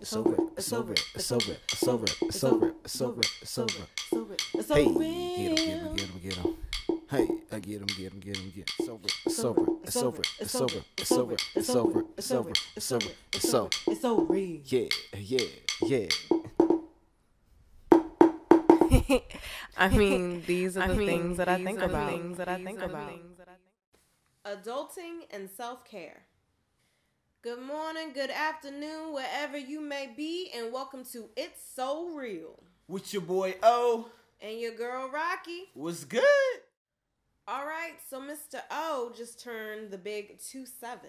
It's over. It's over. It's over. It's over. It's over. It's over. It's over. It's over. It's Hey, over. get him, get him, get him, get him. Hey, I get him, get him, get him, get. It's over. It's over. It's over. It's over. It's over. It's over. It's over. It's over. It's over. It's over. Yeah, yeah, yeah. I mean, these are I the mean, things that I think about. things that I think about. Adulting and self care. Good morning, good afternoon, wherever you may be, and welcome to It's So Real. With your boy O. And your girl Rocky. What's good? All right, so Mr. O just turned the big 2 7.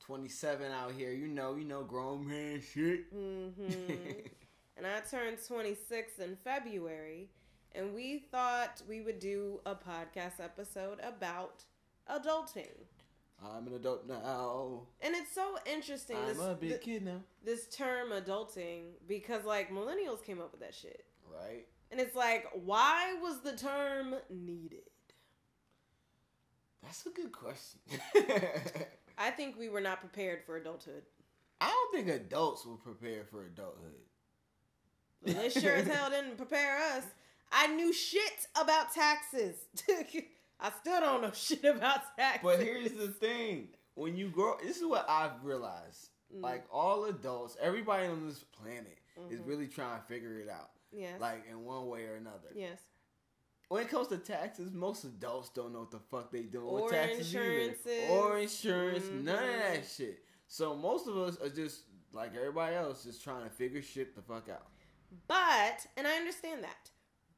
27 out here, you know, you know, grown man shit. Mm-hmm. and I turned 26 in February, and we thought we would do a podcast episode about adulting. I'm an adult now. And it's so interesting I'm this, a big thi- kid now. this term adulting because like millennials came up with that shit. Right? And it's like, why was the term needed? That's a good question. I think we were not prepared for adulthood. I don't think adults were prepared for adulthood. Well, they sure as hell didn't prepare us. I knew shit about taxes. I still don't know shit about taxes. But here's the thing: when you grow, this is what I've realized. Mm. Like all adults, everybody on this planet is Mhm. really trying to figure it out, yes. like in one way or another. yes. When it comes to taxes, most adults don't know what the fuck they doing Or with taxes either. insurances. or insurance, none of that shit. So most of us are just like everybody else, just trying to figure shit the fuck out. But, and I understand that.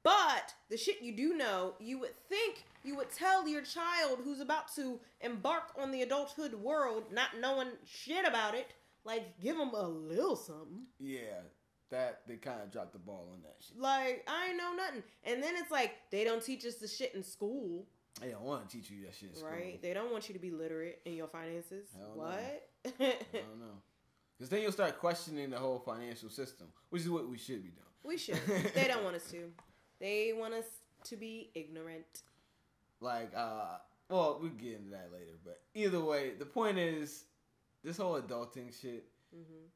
But the shit you do know, you would think you would tell your child who's about to embark on the adulthood world, not knowing shit about it, like give them a little something. Yeah, that they kind of dropped the ball on that shit. Like I ain't know nothing, and then it's like they don't teach us the shit in school, They don't want to teach you that shit. In school. right? They don't want you to be literate in your finances. What? I don't know. Because then you'll start questioning the whole financial system, which is what we should be doing. we should. They don't want us to. They want us to be ignorant. Like, uh, well, we'll get into that later. But either way, the point is, this whole adulting shit, hmm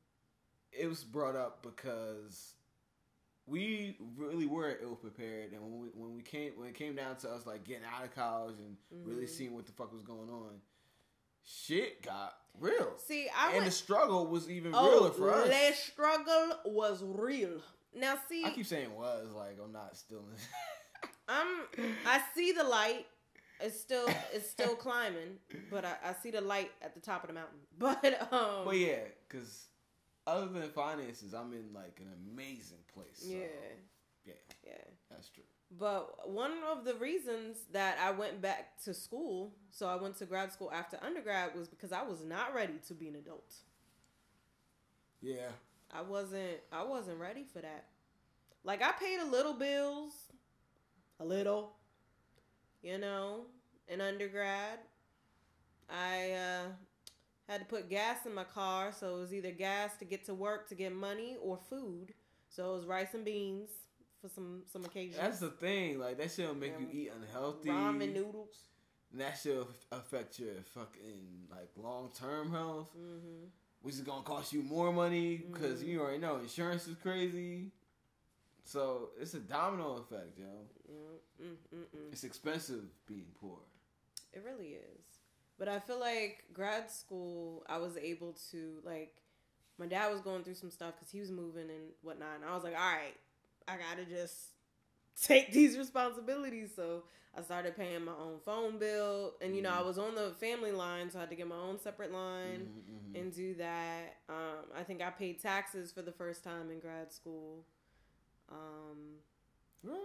it was brought up because we really were ill prepared, and when we when we came when it came down to us like getting out of college and really Mhm. seeing what the fuck was going on, shit got real, See, I and went. the struggle was even Oh, realer for us. the struggle was real. Now, see, I keep saying was like I'm not still. I'm. I see the light. It's still, it's still climbing, but I, I see the light at the top of the mountain. But um, But yeah, because other than finances, I'm in like an amazing place. So, yeah, yeah, yeah. that's true. But one of the reasons that I went back to school, so I went to grad school after undergrad, was because I was not ready to be an adult. Yeah, I wasn't. I wasn't ready for that. Like I paid a little bills, a little, you know, in undergrad. I uh, had to put gas in my car, so it was either gas to get to work to get money or food. So it was rice and beans for some some occasions. that's the thing. Like that shit'll make you eat unhealthy. ramen noodles. And that should affect your fucking like long term health, hmm which is gonna cost you more money because Mhm. you already know insurance is crazy. So it's a domino effect, yo. Mm, mm, mm, mm. It's expensive being poor. It really is. But I feel like grad school, I was able to like. My dad was going through some stuff because he was moving and whatnot, and I was like, all right, I gotta just take these responsibilities. So I started paying my own phone bill, and you know, I Mhm. was on the family line, so I had to get my own separate line Mhm, mhm. and do that. Um, I think I paid taxes for the first time in grad school. Um, Well,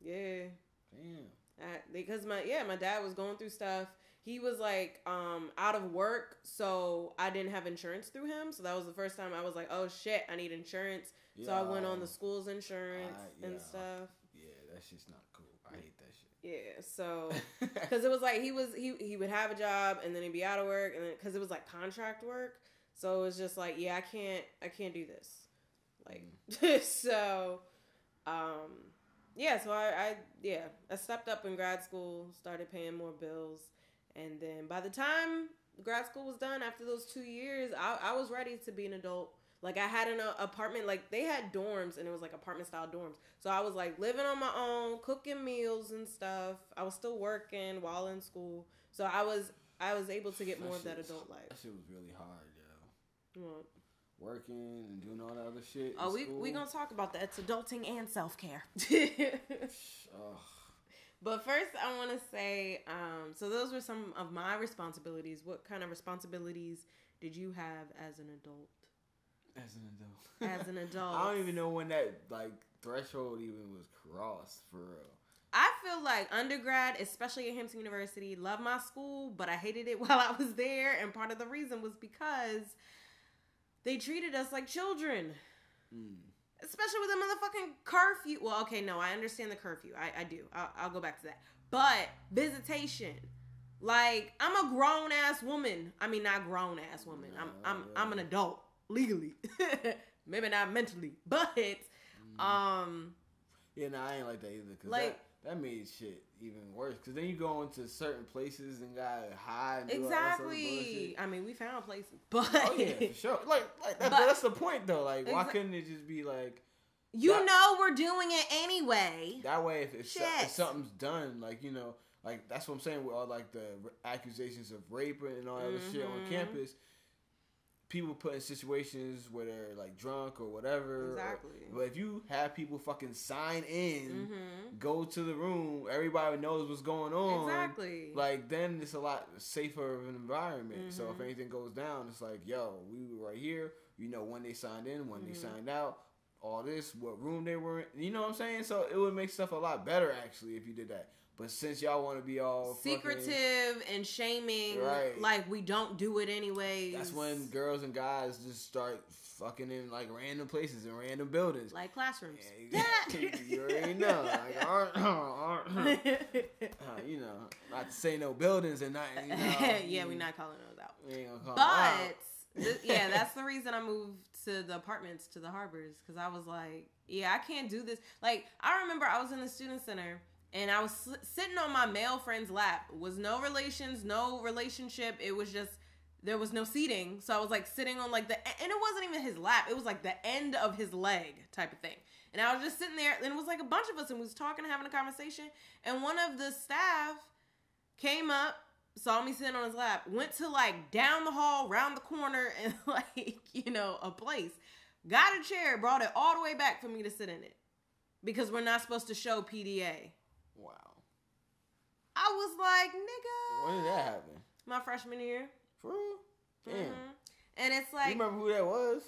yeah, Damn. I, because my yeah my dad was going through stuff. He was like um out of work so i didn't have insurance through him. So that was the first time i was like oh shit i need insurance. So i went on the school's insurance I- and yeah. stuff. Yeah, that's just not cool. I hate that shit. yeah so because it was like he was he he would have a job and then he'd be out of work and then because it was like contract work. So it was just like yeah i can't i can't do this. Like so um yeah so I, I yeah i stepped up in grad school started paying more bills and then by the time grad school was done after those two years i, I was ready to be an adult Like I had an uh, apartment, like they had dorms, and it was like apartment style dorms. So I was like living on my own, cooking meals and stuff. I was still working while in school, so I was I was able to get more of that adult life. That shit was really hard, yo. Well, Working and doing all that other shit. Oh, we school. we gonna talk about that. It's adulting and self care. But first, I want to say, um, so those were some of my responsibilities. What kind of responsibilities did you have as an adult? As an adult. As an adult, I don't even know when that like threshold even was crossed for real. I feel like undergrad, especially at Hampton University, love my school, but I hated it while I was there, and part of the reason was because they treated us like children. Mm. especially with the motherfucking curfew. Well, okay, no, I understand the curfew. I, I do. I'll, I'll go back to that. But visitation, like I'm a grown ass woman. I mean, not grown ass woman. I'm I'm I'm an adult legally, maybe not mentally, but um, Yeah, no, I ain't like that either. Cause Like- that, that made shit even worse. Cause then you go into certain places and gotta hide. And do all that sort exactly. I mean, we found places, but Oh yeah, for sure. Like, like that, But- that's the point though. Like, why Exa- couldn't it just be like you that- know we're doing it anyway. that way? If, if, if something's done, like you know, like that's what I'm saying with all like the accusations of rape and all that other shit on Mhm. campus. People put in situations where they're like drunk or whatever. or- but if you have people fucking sign in, Mm-hmm. go to the room, everybody knows what's going on. Exactly. Like then it's a lot safer of an environment. So if Mhm. anything goes down, it's like, yo, we were right here. You know when they signed in, when they Mhm. signed out, all this, what room they were in. You know what I'm saying? So it would make stuff a lot better actually if you did that. But since y'all want to be all fucking- secretive and shaming Right. like we don't do it anyway that's when girls and guys just start fucking in like random places and random buildings. like classrooms Yeah, you already know. Like, ar- ar- uh, you know, not to say no buildings and not. You know, yeah we're not calling those out We ain't gonna call but th- yeah that's the reason i moved to the apartments to the harbors because i was like yeah i can't do this like i remember i was in the student center and i was sitting on my male friend's lap. Was no relations no relationship. It was just there was no seating. So i was like sitting on like the and it wasn't even his lap. It was like the end of his leg type of thing. And i was just sitting there and it was like a bunch of us and we was talking having a conversation. And one of the staff came up saw me sitting on his lap went to like down the hall round the corner and like you know a place got a chair brought it all the way back for me to sit in it. Because we're not supposed to show pda Wow. i was like nigga When did that happen? my freshman year For real? Damn. Mhm. and it's like. you remember who that was?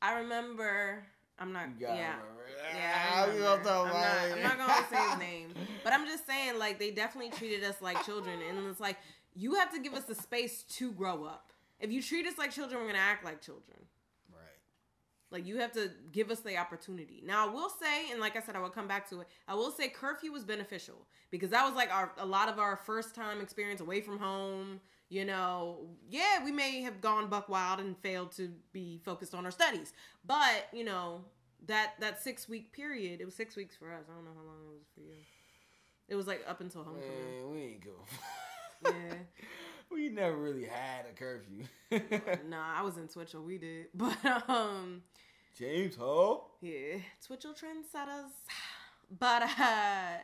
i remember i'm not yeah remember. Yeah, Ah, I we gonna talk I'm about not, it. I'm not gonna say his name, but I'm just saying, like, they definitely treated us like children, and it's like you have to give us the space to grow up. If you treat us like children, we're gonna act like children. Like you have to give us the opportunity. Now I will say, and like I said, I will come back to it. I will say curfew was beneficial because that was like our a lot of our first time experience away from home. You know, yeah, we may have gone buck wild and failed to be focused on our studies, but you know that that six week period, it was six weeks for us. I don't know how long it was for you. It was like up until homecoming. Man, we ain't go. Yeah. we never really had a curfew. nah, I was in Twitchell. We did, but um. James Hall. Yeah, Twitchell trendsetters. But uh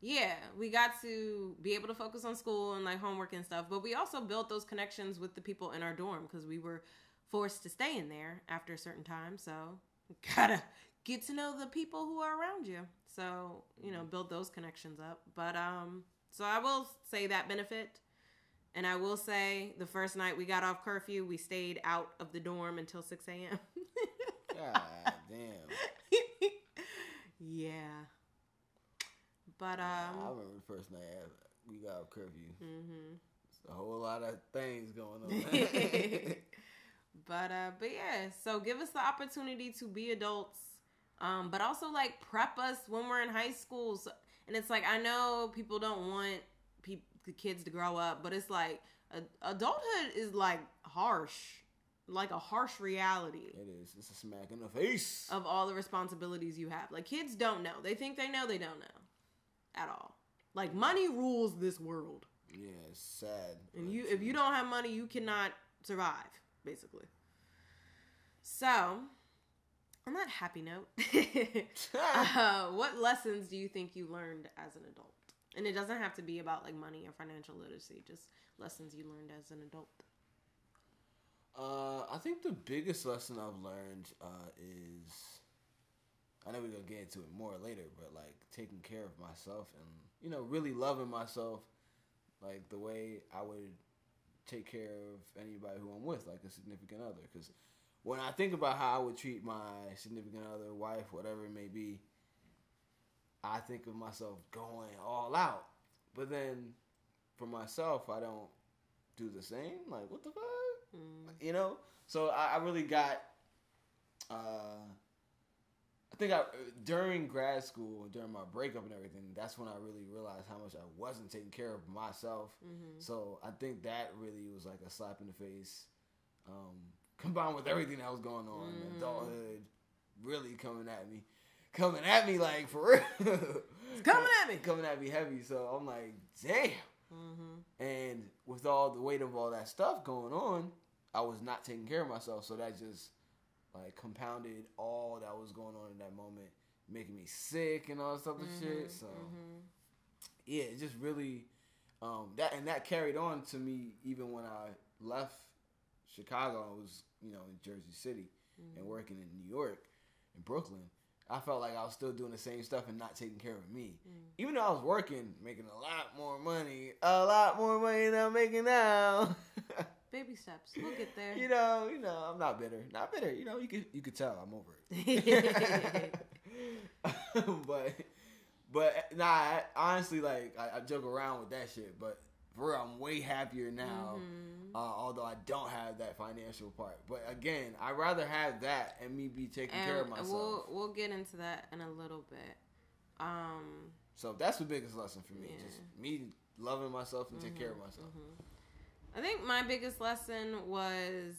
yeah, we got to be able to focus on school and like homework and stuff, but we also built those connections with the people in our dorm because we were forced to stay in there after a certain time. So gotta get to know the people who are around you. So, you know, build those connections up. But um so I will say that benefit. And I will say the first night we got off curfew, we stayed out of the dorm until 6 a.m. God damn. yeah. But uh I um remember the first night we got off curfew. mhm. It's a whole lot of things going on. but uh but yeah, so give us the opportunity to be adults. Um but also like prep us when we're in high school. So, and it's like I know people don't want peop the kids to grow up, but it's like a- adulthood is like harsh. Like a harsh reality. it is. It's a smack in the face. of all the responsibilities you have. Like kids don't know. They think they know, they don't know. At all. Like money rules this world. yeah, it's sad. And you if you don't have money, you cannot survive, basically. So, on that happy note, uh, what lessons do you think you learned as an adult? And it doesn't have to be about like money or financial literacy, just lessons you learned as an adult. Uh, I think the biggest lesson I've learned uh, is I know we're gonna get into it more later, but like taking care of myself and you know really loving myself, like the way I would take care of anybody who I'm with, like a significant other. Because when I think about how I would treat my significant other, wife, whatever it may be, I think of myself going all out. But then for myself, I don't do the same. Like what the fuck? Mm. you know. So I, I really got. Uh, I think I during grad school, during my breakup and everything, that's when I really realized how much I wasn't taking care of myself. Mhm. So I think that really was like a slap in the face, um, combined with everything that was going on, Mhm. adulthood, really coming at me, coming at me like for real, It's coming at me. coming at me heavy. So I'm like, damn. Mm-hmm. And with all the weight of all that stuff going on, I was not taking care of myself. So that just like compounded all that was going on in that moment, making me sick and all this other shit. So mm-hmm. yeah, it just really um, that and that carried on to me even when I left Chicago. I was you know in Jersey City and working in New York, in Brooklyn. I felt like I was still doing the same stuff and not taking care of me. Mm. Even though I was working, making a lot more money, a lot more money than I'm making now. Baby steps. We'll get there. you know, you know, I'm not bitter. Not bitter. You know, you could you could tell I'm over it. but but nah, I, honestly, like I, I joke around with that shit, but for real, I'm way happier now. Mhm. Uh, although I don't have that financial part, but again, I'd rather have that and me be taking care of myself. we'll we'll get into that in a little bit. Um, So that's the biggest lesson for me. Yeah. Just me loving myself and taking care of Mhm, myself. mhm. I think my biggest lesson was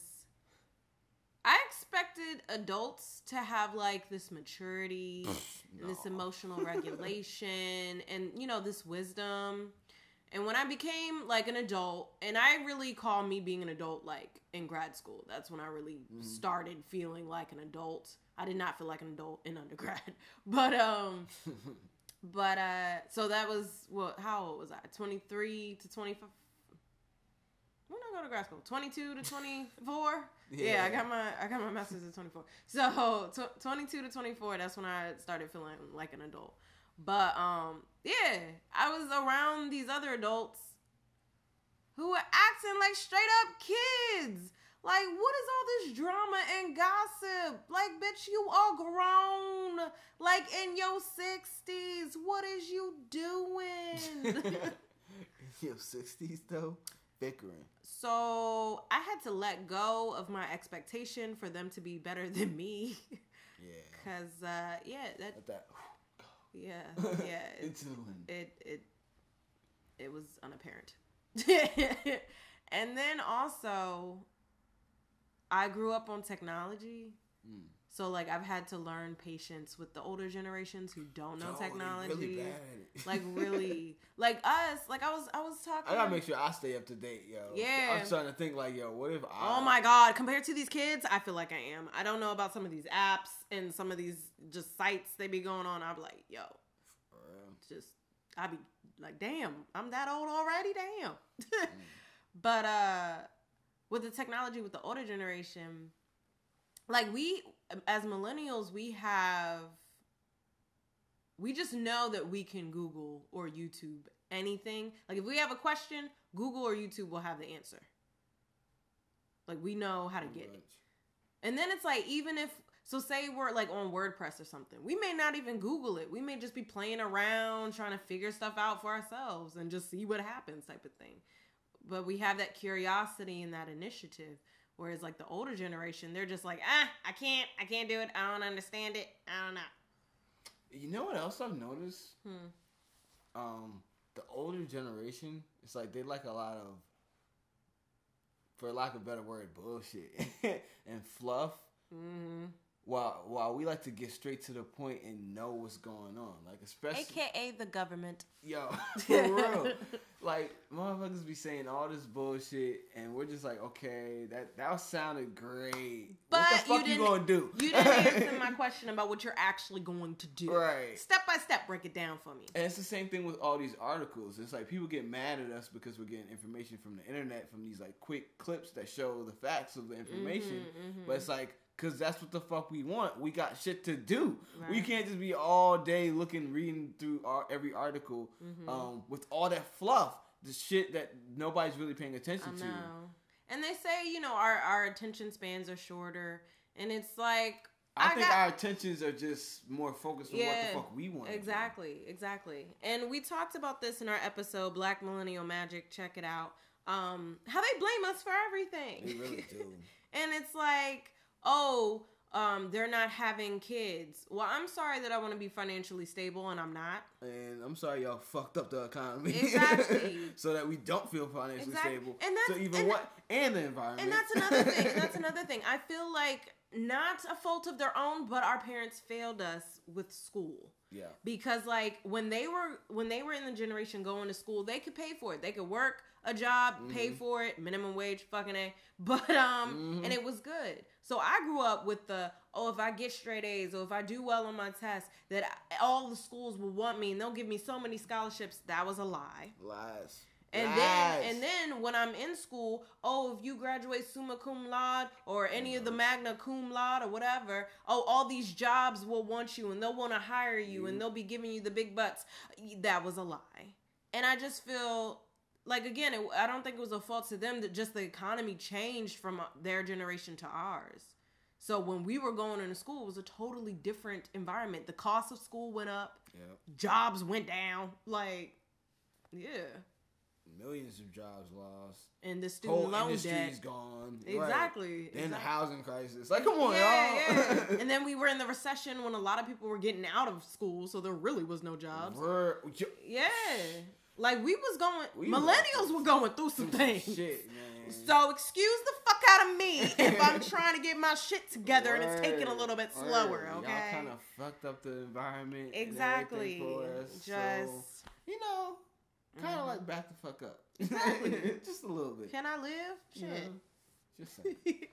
I expected adults to have like this maturity and this emotional regulation and you know this wisdom. And when I became like an adult, and I really call me being an adult like in grad school. That's when I really Mhm. started feeling like an adult. I did not feel like an adult in undergrad. But um but uh so that was what how old was I? 23 to 25 when I go to grad school? 22 to 24? yeah. Yeah. I got my I got my master's at 24. So tw 22 to 24 that's when I started feeling like an adult. But um yeah, I was around these other adults who were acting like straight up kids. Like, what is all this drama and gossip? Like, bitch, you are grown. Like, in your 60s. What is you doing? Your sixties though, bickering. so, I had to let go of my expectation for them to be better than me. Yeah. Because, uh, yeah, that, that yeah, yeah. It, into the wind. it, it, it was unapparent. and then also, I grew up on technology. Mm. So like I've had to learn patience with the older generations who don't know they technology. Really like really like us. Like I was I was talking I gotta make sure I stay up to date, yo. Yeah. I'm starting to think like, yo, what if I? Oh my god, compared to these kids, I feel like I am. I don't know about some of these apps and some of these just sites they be going on. I'm like, yo, For real. just I be like, damn, I'm that old already, damn. but uh with the technology with the older generation, like we as millennials, we have we just know that we can Google or YouTube anything. Like if we have a question, Google or YouTube will have the answer. Like we know how to get it. And then it's like even if so say we're like on WordPress or something. We may not even Google it. We may just be playing around trying to figure stuff out for ourselves and just see what happens type of thing. But we have that curiosity and that initiative. Whereas like the older generation, they're just like, ah, I can't, I can't do it. I don't understand it. I don't know. You know what else I've noticed? Hmm. Um, the older generation, it's like they like a lot of, for lack of a better word, bullshit and fluff. Mm-hmm. While while we like to get straight to the point and know what's going on, like especially AKA the government. yo for real, like motherfuckers be saying all this bullshit, and we're just like, okay, that that sounded great. But what the you fuck you, didn't- gonna do? You didn't answer my question about what you're actually going to do. right. Step by step, break it down for me. And it's the same thing with all these articles. It's like people get mad at us because we're getting information from the internet from these like quick clips that show the facts of the information. Mhm, But it's like, cause that's what the fuck we want. We got shit to do. We can't just be all day looking, reading through our, every article Mhm. um, with all that fluff, the shit that nobody's really paying attention to. And they say, you know, our, our attention spans are shorter. And it's like, I, I think got- our attentions are just more focused on what the fuck we want. Exactly, exactly. And we talked about this in our episode, Black Millennial Magic. Check it out. Um, how they blame us for everything. They really do. and it's like, oh, um, they're not having kids. Well, I'm sorry that I want to be financially stable and I'm not. And I'm sorry y'all fucked up the economy. Exactly. so that we don't feel financially Exactly. stable. And that's- so even and what and the environment. And that's another thing. That's another thing. I feel like not a fault of their own, but our parents failed us with school. yeah. because like when they were when they were in the generation going to school they could pay for it they could work a job pay Mhm. for it minimum wage fucking a but um Mhm. and it was good so i grew up with the oh if i get straight a's or if i do well on my test that I, all the schools will want me and they'll give me so many scholarships that was a lie Lies. and Lies. then and then when I'm in school, oh, if you graduate summa cum laude or any of the magna cum laude or whatever, oh, all these jobs will want you and they'll want to hire you and Mhm. they'll be giving you the big butts. That was a lie. And I just feel like again, it, I don't think it was a fault to them that just the economy changed from uh, their generation to ours. So when we were going into school, it was a totally different environment. The cost of school went up, Yep. jobs went down. Like, yeah. Millions of jobs lost. and the student Whole loan debt. gone. Right. Exactly. Then the housing crisis. Like, come on, yeah, y'all. yeah. and then we were in the recession when a lot of people were getting out of school, so there really was no jobs. We're, Yeah, like we was going. We millennials were going through some things. shit, man. So excuse the fuck out of me if I'm trying to get my shit together and it's taking a little bit word. slower. Y'all Okay. kind of fucked up the environment. Exactly. us, Just. so, you know, kind of Mhm. like back the fuck up. Exactly. just a little bit. Can I live? Shit. know? Just saying.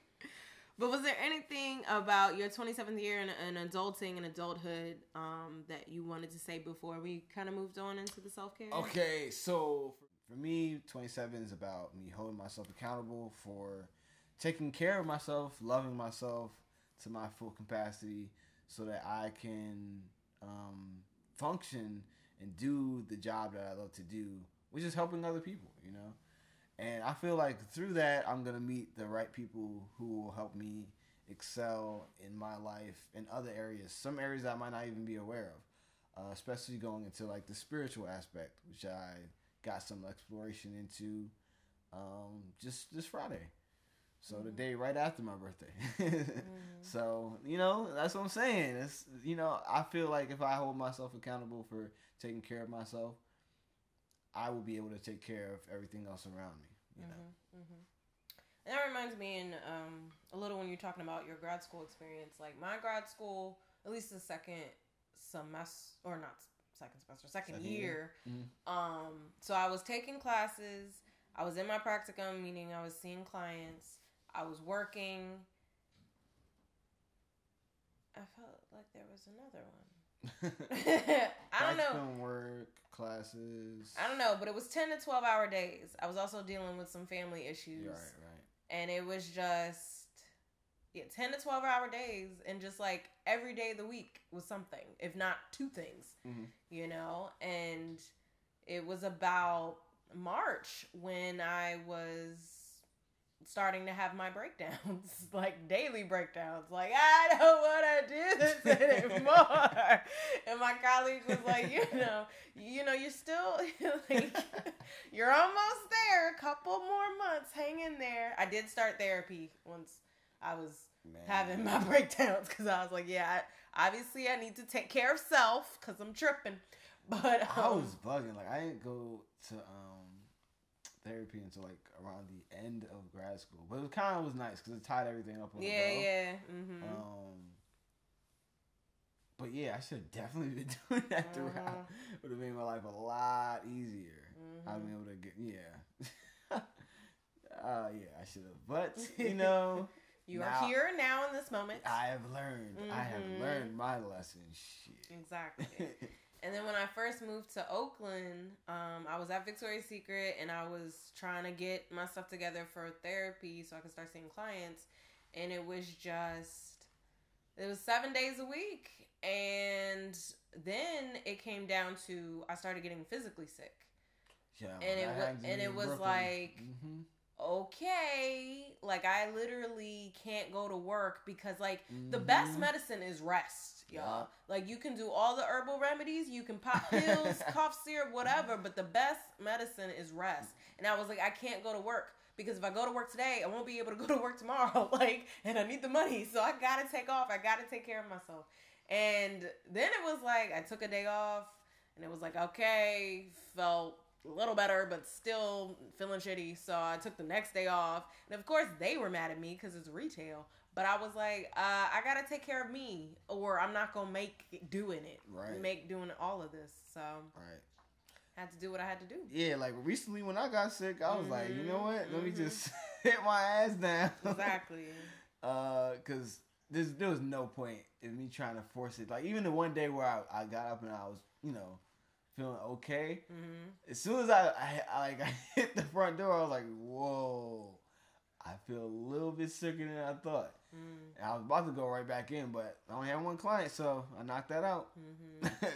but was there anything about your 27th year and, in adulting and adulthood um, that you wanted to say before we kind of moved on into the self care? Okay, so for me, 27 is about me holding myself accountable for taking care of myself, loving myself to my full capacity so that I can um, function and do the job that I love to do, which is helping other people, you know? And I feel like through that, I'm going to meet the right people who will help me excel in my life in other areas, some areas I might not even be aware of uh, especially going into like the spiritual aspect, which I got some exploration into um, just this Friday. So the Mhm. day right after my birthday. Mhm. So you know that's what I'm saying. It's you know I feel like if I hold myself accountable for taking care of myself, I will be able to take care of everything else around me. You know. Mhm, mhm. And that reminds me, in um, a little when you're talking about your grad school experience. Like my grad school, at least the second semester, or not second semester, second, Second year. year. Mhm. Um, so I was taking classes. I was in my practicum, meaning I was seeing clients. I was working. I felt like there was another one. I don't know. Work classes. I don't know, but it was 10 to 12 hour days. I was also dealing with some family issues. Right, right. And it was just yeah, 10 to 12 hour days and just like every day of the week was something, if not two things, Mhm. you know? And it was about March when I was starting to have my breakdowns, like daily breakdowns. Like, I don't want to do this anymore. and my colleague was like, you know, you know, you're still like, you're almost there. A couple more months. Hang in there. I did start therapy once I was Man. having my breakdowns because I was like, yeah, I, obviously I need to take care of self because I'm tripping. But I um, was bugging. Like I didn't go to um therapy until like around the end of grad school, but it kind of was nice because it tied everything up. Yeah, yeah. Mm-hmm. Um, but yeah, I should have definitely been doing that throughout. Mhm. Would have made my life a lot easier. I've Mhm. been able to get yeah. uh yeah, I should have. But you know, You Now- are here now in this moment. I have learned. I have Mhm. learned my lesson. Shit. Exactly. And then when I first moved to Oakland, um, I was at Victoria's Secret and I was trying to get my stuff together for therapy so I could start seeing clients. And it was just, it was seven days a week. And then it came down to I started getting physically sick. yeah, and it that wa- happened to and it was Brooklyn. like- Mhm. Okay, like I literally can't go to work because like the best Mhm. medicine is rest, y'all. Yeah. Like you can do all the herbal remedies, you can pop pills, cough syrup, whatever, but the best medicine is rest. And I was like, I can't go to work because if I go to work today, I won't be able to go to work tomorrow. like, and I need the money, so I gotta take off. I gotta take care of myself. And then it was like I took a day off, and it was like okay, felt a little better, but still feeling shitty. So I took the next day off, and of course they were mad at me because it's retail. But I was like, uh, I gotta take care of me, or I'm not gonna make doing it, Right. make doing all of this. So Right. Had to do what I had to do. Yeah, like recently when I got sick, I was like, you know what? Let me Mhm, just hit my ass down. Exactly. Uh, cause there's there was no point in me trying to force it. Like even the one day where I, I got up and I was, you know, feeling okay. hmm As soon as I, I, I like I hit the front door, I was like, whoa. I feel a little bit sicker than I thought. Mm And I was about to go right back in, but I only had one client, so I knocked that out. hmm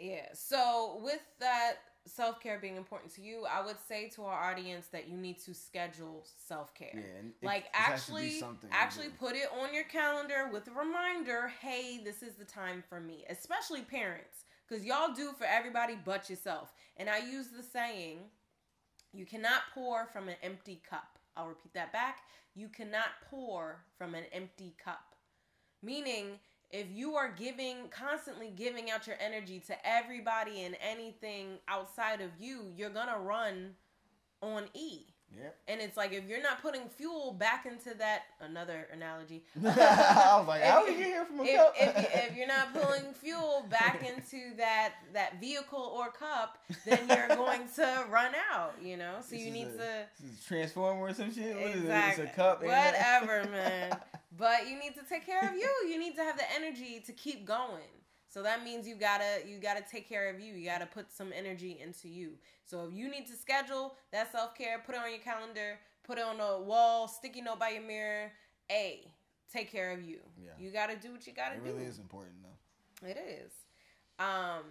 Yeah. So with that self care being important to you, I would say to our audience that you need to schedule self care. yeah, like it has to be actually actually put it on your calendar with a reminder hey this is the time for me especially parents because y'all do for everybody but yourself and i use the saying you cannot pour from an empty cup i'll repeat that back. You cannot pour from an empty cup. Meaning if you are giving constantly giving out your energy to everybody and anything outside of you you're gonna run on e Yep. and it's like if you're not putting fuel back into that another analogy. I was like, If- how we get here from a if, cup? if, if you're not pulling fuel back into that that vehicle or cup, then you're going to run out. You know, so This you need a- to Transformer or some shit. What is exactly it? It's a cup. whatever, man. But you need to take care of you. You need to have the energy to keep going. So that means you gotta you gotta take care of you. You gotta put some energy into you. So if you need to schedule that self care, put it on your calendar, put it on a wall, sticky note by your mirror. A, take care of you. Yeah. You gotta do what you gotta it do. really is important though. It is. Um,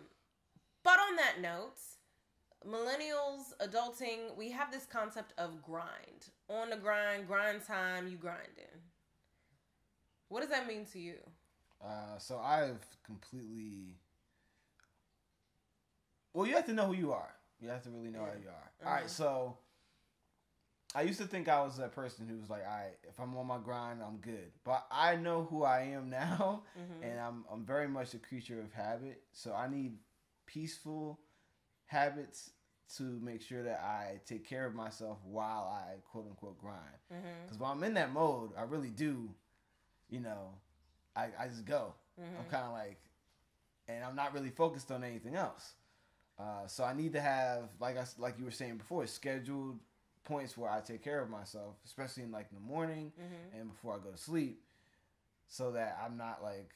but on that note, millennials, adulting, we have this concept of grind. On the grind, grind time, you grinding. What does that mean to you? Uh, so I've completely. Well, you have to know who you are. You have to really know who you are. All Uh-huh. right, so I used to think I was that person who was like, all right, if I'm on my grind, I'm good. But I know who I am now, Mhm. and I'm I'm very much a creature of habit. So I need peaceful habits to make sure that I take care of myself while I quote unquote grind. Because while I'm in that mode, I really do, you know, I, I just go. I'm Mhm. kind of like, and I'm not really focused on anything else. Uh, so I need to have, like I like you were saying before, scheduled points where I take care of myself, especially in like in the morning Mhm. and before I go to sleep, so that I'm not like,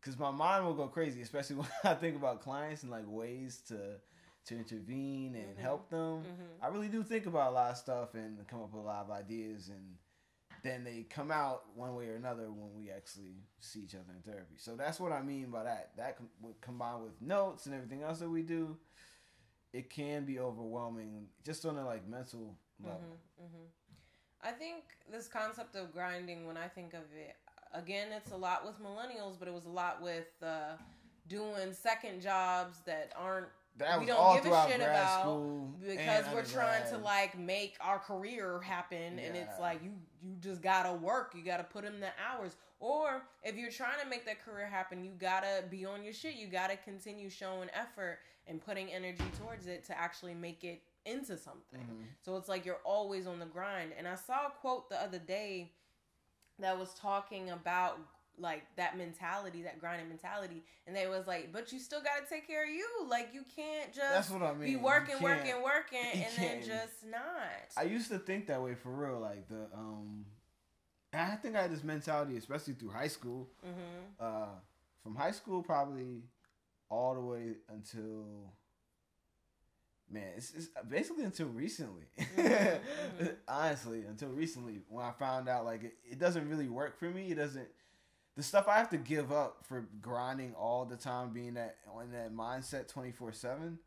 because my mind will go crazy, especially when I think about clients and like ways to to intervene and Mhm. help them. Mhm. I really do think about a lot of stuff and come up with a lot of ideas, and then they come out one way or another when we actually see each other in therapy. So that's what I mean by that. That com- combined with notes and everything else that we do, it can be overwhelming just on a like mental level. Mhm, mhm. I think this concept of grinding, when I think of it, again, it's a lot with millennials, but it was a lot with uh, doing second jobs that aren't That We don't all give a shit about school because we're trying to like make our career happen and it's like you you just gotta work. You gotta put in the hours. Or if you're trying to make that career happen you gotta be on your shit. You gotta continue showing effort and putting energy towards it to actually make it into something. Mhm. so it's like you're always on the grind. And i saw a quote the other day that was talking about like that mentality, that grinding mentality, and they was like, "But you still got to take care of you. Like you can't just That's what I mean. be working, working, working, you and then just not." I used to think that way for real. Like the um, I think I had this mentality, especially through high school. mm-hmm. Uh, from high school probably all the way until man, it's, it's basically until recently. Mhm, mhm. Honestly, until recently when I found out like it, it doesn't really work for me. It doesn't. The stuff I have to give up for grinding all the time, being that on that mindset twenty four seven,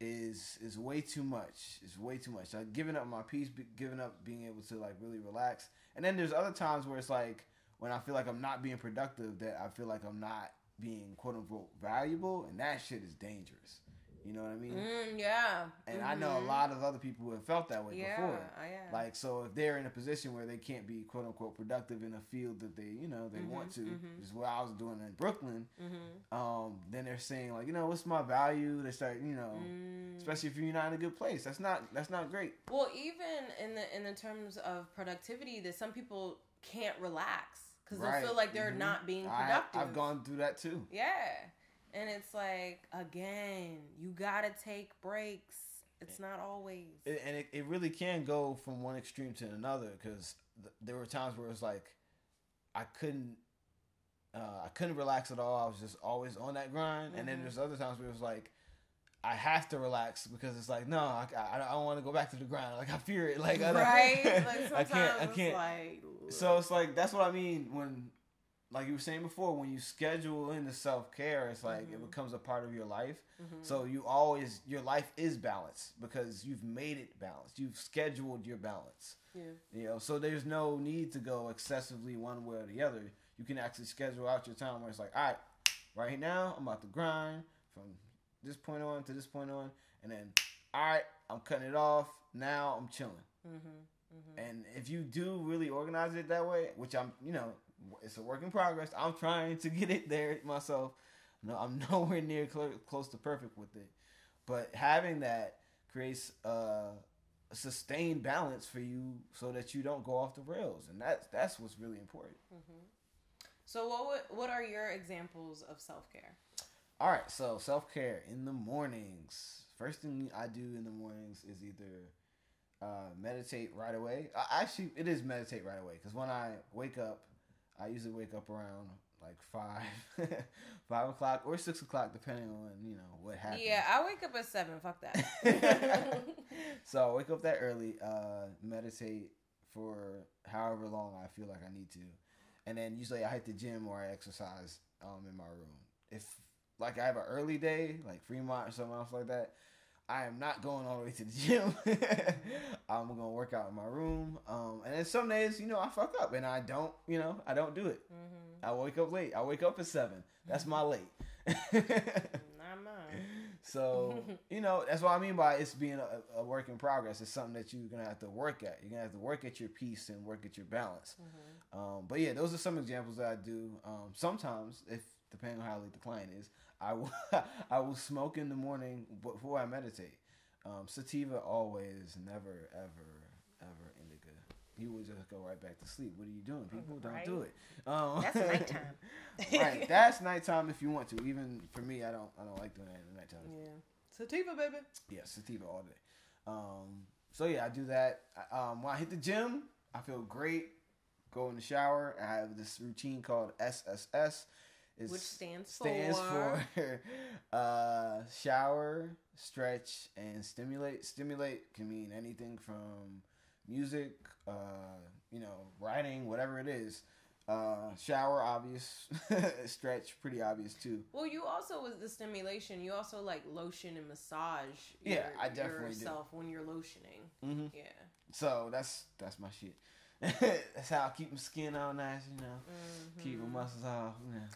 is is way too much. It's way too much. Like giving up my peace, giving up being able to like really relax. And then there's other times where it's like when I feel like I'm not being productive, that I feel like I'm not being quote unquote valuable, and that shit is dangerous. You know what I mean? Mm, yeah, And I know a Mhm. lot of other people who have felt that way Yeah, before. I am. Like so, if they're in a position where they can't be quote unquote productive in a field that they you know they want Mhm, to, mhm. which is what I was doing in Brooklyn. mm-hmm. Um, then they're saying like you know what's my value? They start you know, Mm. especially if you're not in a good place. That's not that's not great. Well, even in the in the terms of productivity, that some people can't relax because they feel like they're Mhm. not being I, productive. I've gone through that too. Yeah. And it's like, again, you gotta take breaks. It's not always. And it, it really can go from one extreme to another because th- there were times where it was like I couldn't uh, I couldn't relax at all. I was just always on that grind. And then Mhm. there's other times where it was like I have to relax because it's like no, I, I, I don't want to go back to the grind. Like I fear it. Like I don't- right? Like sometimes I can't. I can't. like so it's like that's what I mean when, like you were saying before, when you schedule in the self care, it's like it Mhm. becomes a part of your life. Mhm. So you always your life is balanced because you've made it balanced. You've scheduled your balance. yeah. You know, so there's no need to go excessively one way or the other. You can actually schedule out your time where it's like, all right, right now I'm about to grind from this point on to this point on, and then all right, I'm cutting it off. Now I'm chilling. Mhm. Mhm. And if you do really organize it that way, which I'm, you know, it's a work in progress. I'm trying to get it there myself. No, I'm nowhere near clo- close to perfect with it, but having that creates uh, a sustained balance for you, so that you don't go off the rails, and that's that's what's really important. Mhm. So what would, what are your examples of self care? All right, so self care in the mornings. First thing I do in the mornings is either uh, meditate right away. I, actually, it is meditate right away because when I wake up, I usually wake up around like five, five o'clock or six o'clock, depending on you know what happens. Yeah, I wake up at seven. Fuck that. so I wake up that early, uh, meditate for however long I feel like I need to, and then usually I hit the gym or I exercise um, in my room. If like I have an early day, like Fremont or something else like that, I am not going all the way to the gym. I'm gonna work out in my room, um, and then some days, you know, I fuck up and I don't, you know, I don't do it. mm-hmm. I wake up late. I wake up at seven. That's my late. Not mine. So you know that's what I mean by it's being a, a work in progress. It's something that you're gonna have to work at. You're gonna have to work at your peace and work at your balance. Mhm. Um, but yeah, those are some examples that I do. Um, sometimes, if depending on how late the client is, I will I will smoke in the morning before I meditate. Um, sativa always, never, ever, ever indica. You would just go right back to sleep. What are you doing? People don't do it. Um, That's nighttime. right, that's nighttime if you want to. Even for me, I don't I don't like doing that in the nighttime. Yeah. Sativa, baby. Yeah, sativa all day. Um, so yeah, I do that. I- Um, when I hit the gym, I feel great. Go in the shower. I have this routine called SSS. Which stands stands for- for uh, shower, stretch, and stimulate. Stimulate can mean anything from music, uh, you know, writing, whatever it is. Uh, shower, obvious. stretch, pretty obvious too. Well, you also with the stimulation, you also like lotion and massage. Yeah, I definitely do. yourself when you're lotioning. Mm-hmm. Yeah. So that's that's my shit. that's how I keep my skin all nice, you know. Keep Mhm. my muscles off, you know.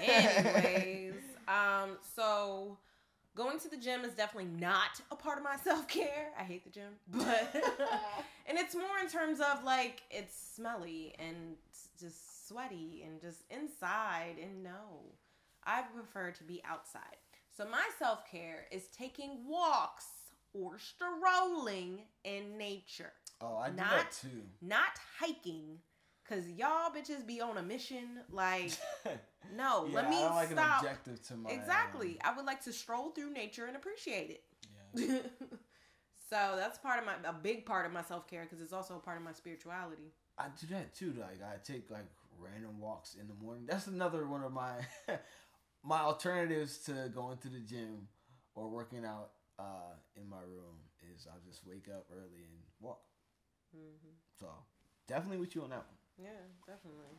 Anyways, um, so going to the gym is definitely not a part of my self care. I hate the gym, but and it's more in terms of like it's smelly and just sweaty and just inside. And no, I prefer to be outside. So my self care is taking walks or strolling in nature, Oh, I do Not- that too. not hiking, Cause y'all bitches be on a mission. Like, no, Yeah, let me like an stop. objective to my exactly. um, I would like to stroll through nature and appreciate it. yeah. so that's part of my a big part of my self care because it's also a part of my spirituality. I do that too. Like I take like random walks in the morning. That's another one of my my alternatives to going to the gym or working out uh, in my room is I'll just wake up early and walk. hmm So definitely with you on that one. Yeah, definitely.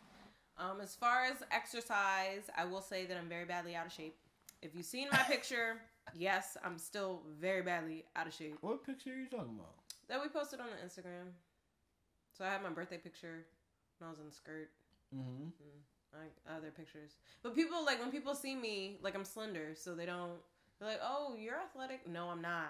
Um, as far as exercise, I will say that I'm very badly out of shape. If you've seen my picture, yes, I'm still very badly out of shape. What picture are you talking about? That we posted on the Instagram. So I had my birthday picture when I was in the skirt. Mm-hmm. Like other pictures, but people like when people see me, like I'm slender, so they don't. They're like, "Oh, you're athletic." No, I'm not.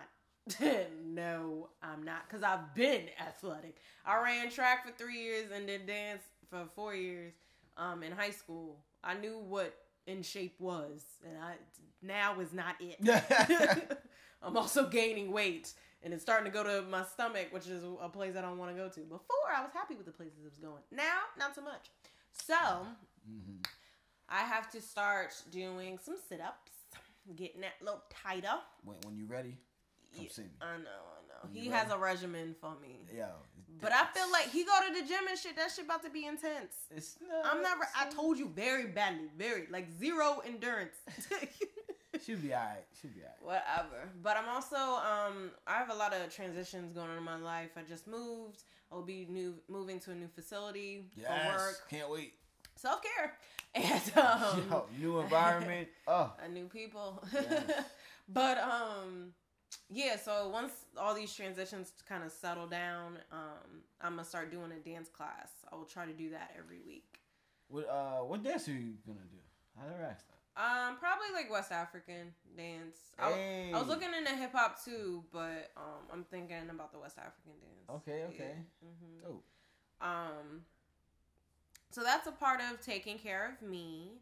no, I'm not, cause I've been athletic. I ran track for three years and then dance for four years. Um, in high school, I knew what in shape was, and I now is not it. I'm also gaining weight, and it's starting to go to my stomach, which is a place I don't want to go to. Before, I was happy with the places it was going. Now, not so much. So, mm-hmm. I have to start doing some sit ups, getting that little tighter. When when you ready, come Yeah, see me. I know, I know. You He ready? has a regimen for me. Yeah. But I feel like he go to the gym and shit. That shit about to be intense. it's not. I'm never. I told you very badly, very like zero endurance. She'll be alright. She'll be alright. Whatever. But I'm also um I have a lot of transitions going on in my life. I just moved. I'll be new moving to a new facility Yes, for work. can't wait. Self care. And um Yo, new environment. Oh, a new people. Yes. but um yeah, so once all these transitions kind of settle down, um I'm gonna start doing a dance class. I will try to do that every week. what uh, what dance are you gonna do? I never asked that. Um, probably like West African dance. I, Hey. I was looking into hip hop too, but um, I'm thinking about the West African dance. Okay, okay. hmm Dope. Um, so that's a part of taking care of me.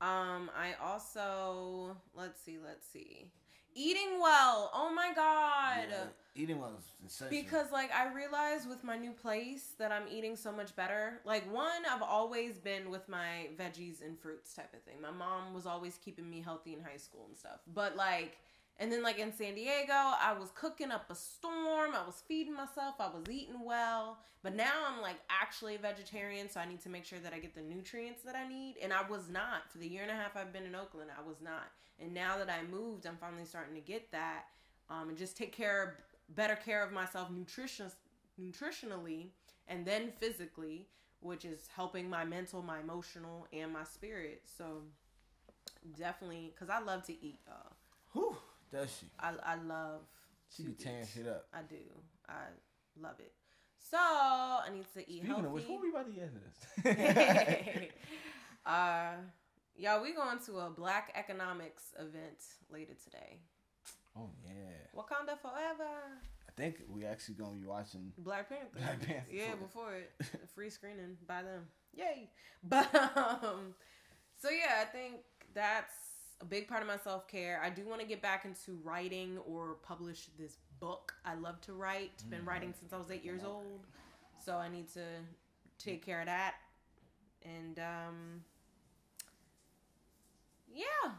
Um, I also let's see, let's see, eating well. Oh my god. Yeah, eating well is essential. Because like I realized with my new place that I'm eating so much better. Like one, I've always been with my veggies and fruits type of thing. My mom was always keeping me healthy in high school and stuff. But like and then like in San Diego, I was cooking up a storm. I was feeding myself. I was eating well. But now I'm like actually a vegetarian, so I need to make sure that I get the nutrients that I need. And I was not for the year and a half I've been in Oakland. I was not. And now that I moved, I'm finally starting to get that um, and just take care better care of myself nutrition nutritionally and then physically which is helping my mental my emotional and my spirit so definitely because i love to eat Whew, does she? i, I love She be tearing eat. shit up. i do i love it so i need to eat Speaking healthy of which, what we about to get into this? uh y'all we going to a black economics event later today oh yeah, wakanda forever I think we actually gonna be watching. Black Panther. Black Panther Yeah, before it. Free screening by them. Yay. But um so yeah, I think that's a big part of my self care. I do want to get back into writing or publish this book. I love to write. Been Mhm. writing since I was eight years old. So I need to take care of that. And um yeah.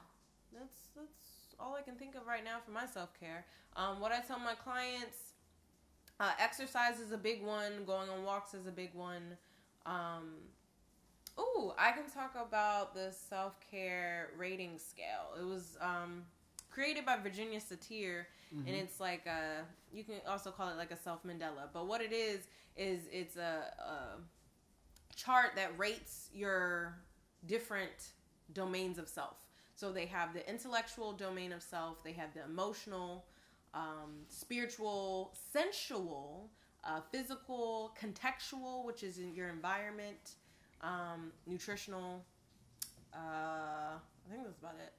That's that's all I can think of right now for my self care. Um, what I tell my clients, uh, exercise is a big one. Going on walks is a big one. Um, ooh, I can talk about the self care rating scale. It was um, created by Virginia Satir, and it's like a you can also call it like a self Mandala. But what it is is it's a, a chart that rates your different domains of self. So they have the intellectual domain of self, they have the emotional, um, spiritual, sensual, uh, physical, contextual, which is in your environment, um, nutritional. Uh, I think that's about it.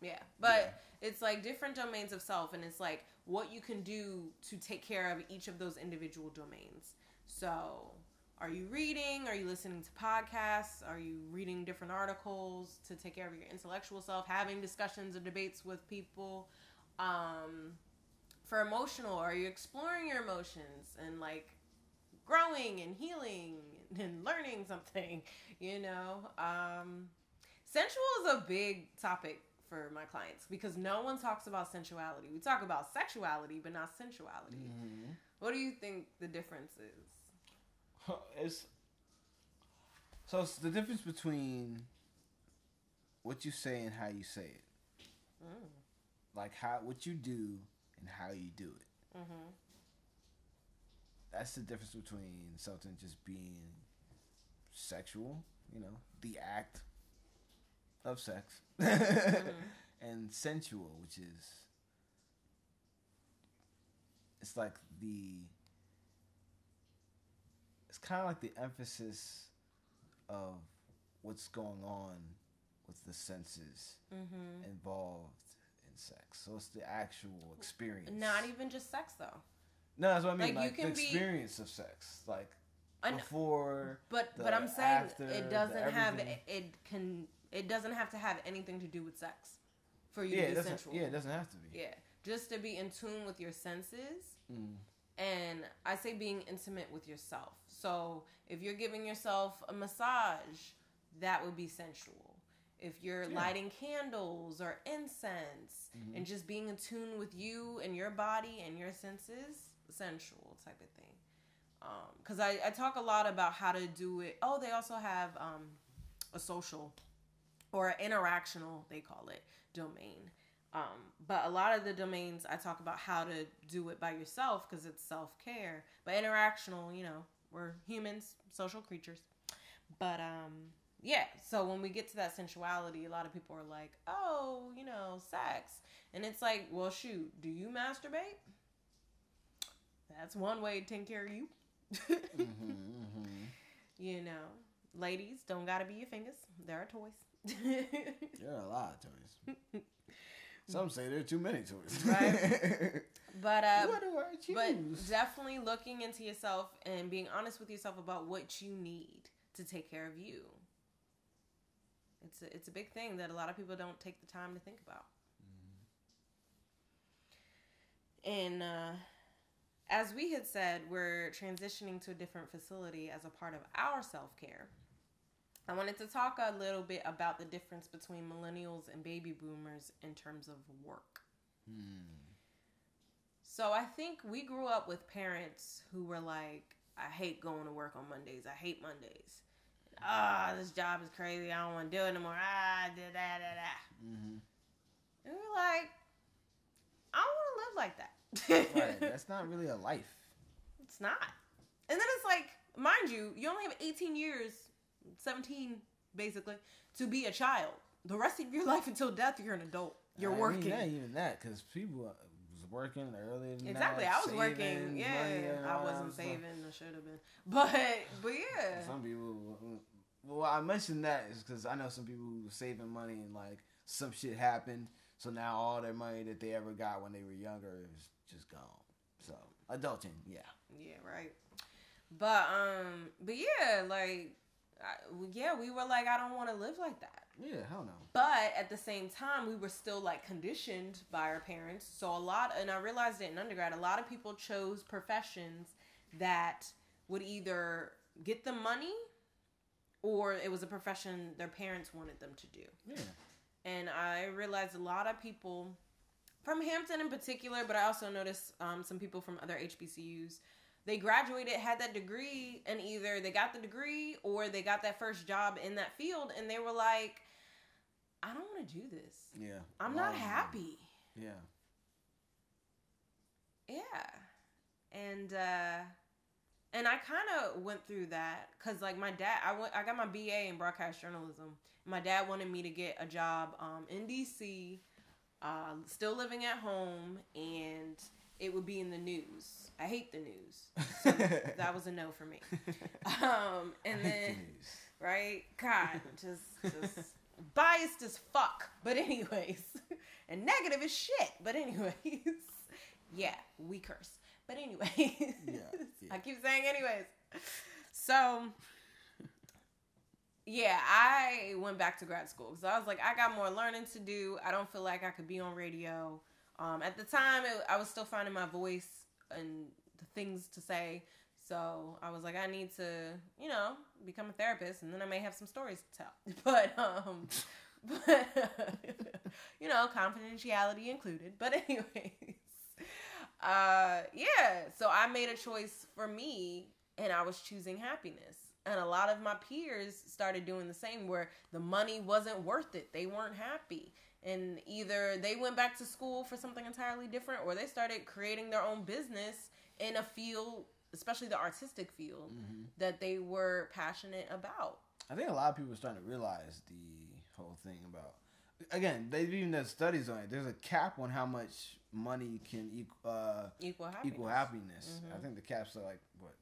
Yeah, but it's like different domains of self, and it's like what you can do to take care of each of those individual domains. So, are you reading? Are you listening to podcasts? Are you reading different articles to take care of your intellectual self? Having discussions or debates with people? Um, for emotional, are you exploring your emotions and like growing and healing? and learning something, you know. Um, sensual is a big topic for my clients because no one talks about sensuality. We talk about sexuality, but not sensuality. Mm-hmm. What do you think the difference is? It's so it's the difference between what you say and how you say it. Mm. Like how what you do and how you do it. Mm-hmm. That's the difference between something just being sexual, you know, the act of sex, and sensual, which is it's like the it's kind of like the emphasis of what's going on with the senses Mm-hmm. involved in sex. So it's the actual experience. Not even just sex though. No, that's what I mean. Like, Like, the be- experience of sex, like before. but but I'm saying after, it doesn't have everything. it can it doesn't have to have anything to do with sex for you Yeah, to be sensual. Yeah, it doesn't have to be. Yeah, just to be in tune with your senses Mm. and I say being intimate with yourself. So if you're giving yourself a massage, that would be sensual. If you're Yeah. lighting candles or incense Mhm. and just being in tune with you and your body and your senses, sensual type of thing. Because I, I talk a lot about how to do it. Oh, they also have um, a social or interactional, they call it, domain. Um, but a lot of the domains I talk about how to do it by yourself because it's self care. But interactional, you know, we're humans, social creatures. But um, yeah, so when we get to that sensuality, a lot of people are like, oh, you know, sex. And it's like, well, shoot, do you masturbate? That's one way to take care of you. Mm-hmm, mm-hmm. You know, ladies don't gotta be your fingers. There are toys. There are a lot of toys. Some say there are too many toys. Right. but uh, what do I choose? but definitely looking into yourself and being honest with yourself about what you need to take care of you. It's a, it's a big thing that a lot of people don't take the time to think about. And uh, as we had said, we're transitioning to a different facility as a part of our self care. I wanted to talk a little bit about the difference between millennials and baby boomers in terms of work. Hmm. So I think we grew up with parents who were like, I hate going to work on Mondays. I hate Mondays. Ah, this job is crazy. I don't want to do it anymore. Ah, da da da da. Mm-hmm. And we're like, I don't want to live like that. Right. That's not really a life. it's not. And then it's like, mind you, you only have 18 years, 17 basically, to be a child. The rest of your life until death, you're an adult. You're I mean, working. not even that, because people was working earlier than Exactly. that, I was saving working. Yeah, I wasn't stuff. saving. I should have been. But but yeah. Some people. Well, I mentioned that is because I know some people who were saving money and like some shit happened, so now all their money that they ever got when they were younger is just gone. So adulting, yeah. Yeah. Right. But um. But yeah. Like. I, yeah, we were like, I don't want to live like that. Yeah, hell no. But at the same time, we were still like conditioned by our parents. So a lot, and I realized it in undergrad, a lot of people chose professions that would either get them money or it was a profession their parents wanted them to do. Yeah. And I realized a lot of people from Hampton in particular, but I also noticed um, some people from other HBCUs. They graduated, had that degree, and either they got the degree or they got that first job in that field, and they were like, I don't want to do this. Yeah. I'm not happy. Yeah. Yeah. And uh and I kind of went through that cuz like my dad I went I got my BA in broadcast journalism. My dad wanted me to get a job um in DC uh still living at home and it would be in the news. I hate the news. So that was a no for me. Um and then right? God, just just biased as fuck. But anyways, and negative as shit. But anyways, yeah, we curse. But anyways, yeah. I keep saying anyways. So yeah, I went back to grad school because I was like, I got more learning to do. I don't feel like I could be on radio. Um, at the time, it, I was still finding my voice and the things to say. So I was like, I need to, you know, become a therapist, and then I may have some stories to tell. But um, but you know, confidentiality included. But anyways, uh, yeah. So I made a choice for me, and I was choosing happiness. And a lot of my peers started doing the same, where the money wasn't worth it. They weren't happy and either they went back to school for something entirely different or they started creating their own business in a field especially the artistic field Mm-hmm. that they were passionate about I think a lot of people are starting to realize the whole thing about. Again, they've even done studies on it. There's a cap on how much money can equal uh, equal happiness equal happiness. Mhm. I think the caps are like what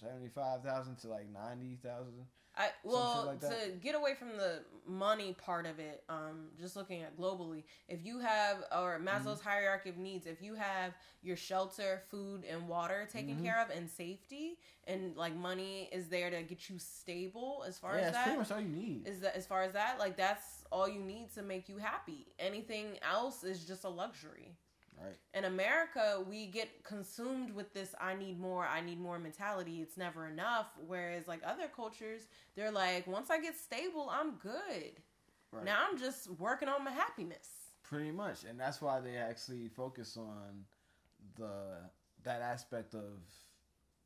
seventy five thousand to like ninety thousand. I well like to get away from the money part of it, um, just looking at globally, if you have or Maslow's Mm-hmm. hierarchy of needs, if you have your shelter, food, and water taken Mhm. care of, and safety, and like money is there to get you stable as far Yeah, as that's pretty that, much all you need. is that as far as that, like that's all you need to make you happy. Anything else is just a luxury. Right. In America, we get consumed with this I need more, I need more mentality. It's never enough. Whereas, like other cultures, they're like, once I get stable, I'm good. Right. Now I'm just working on my happiness. Pretty much, and that's why they actually focus on the that aspect of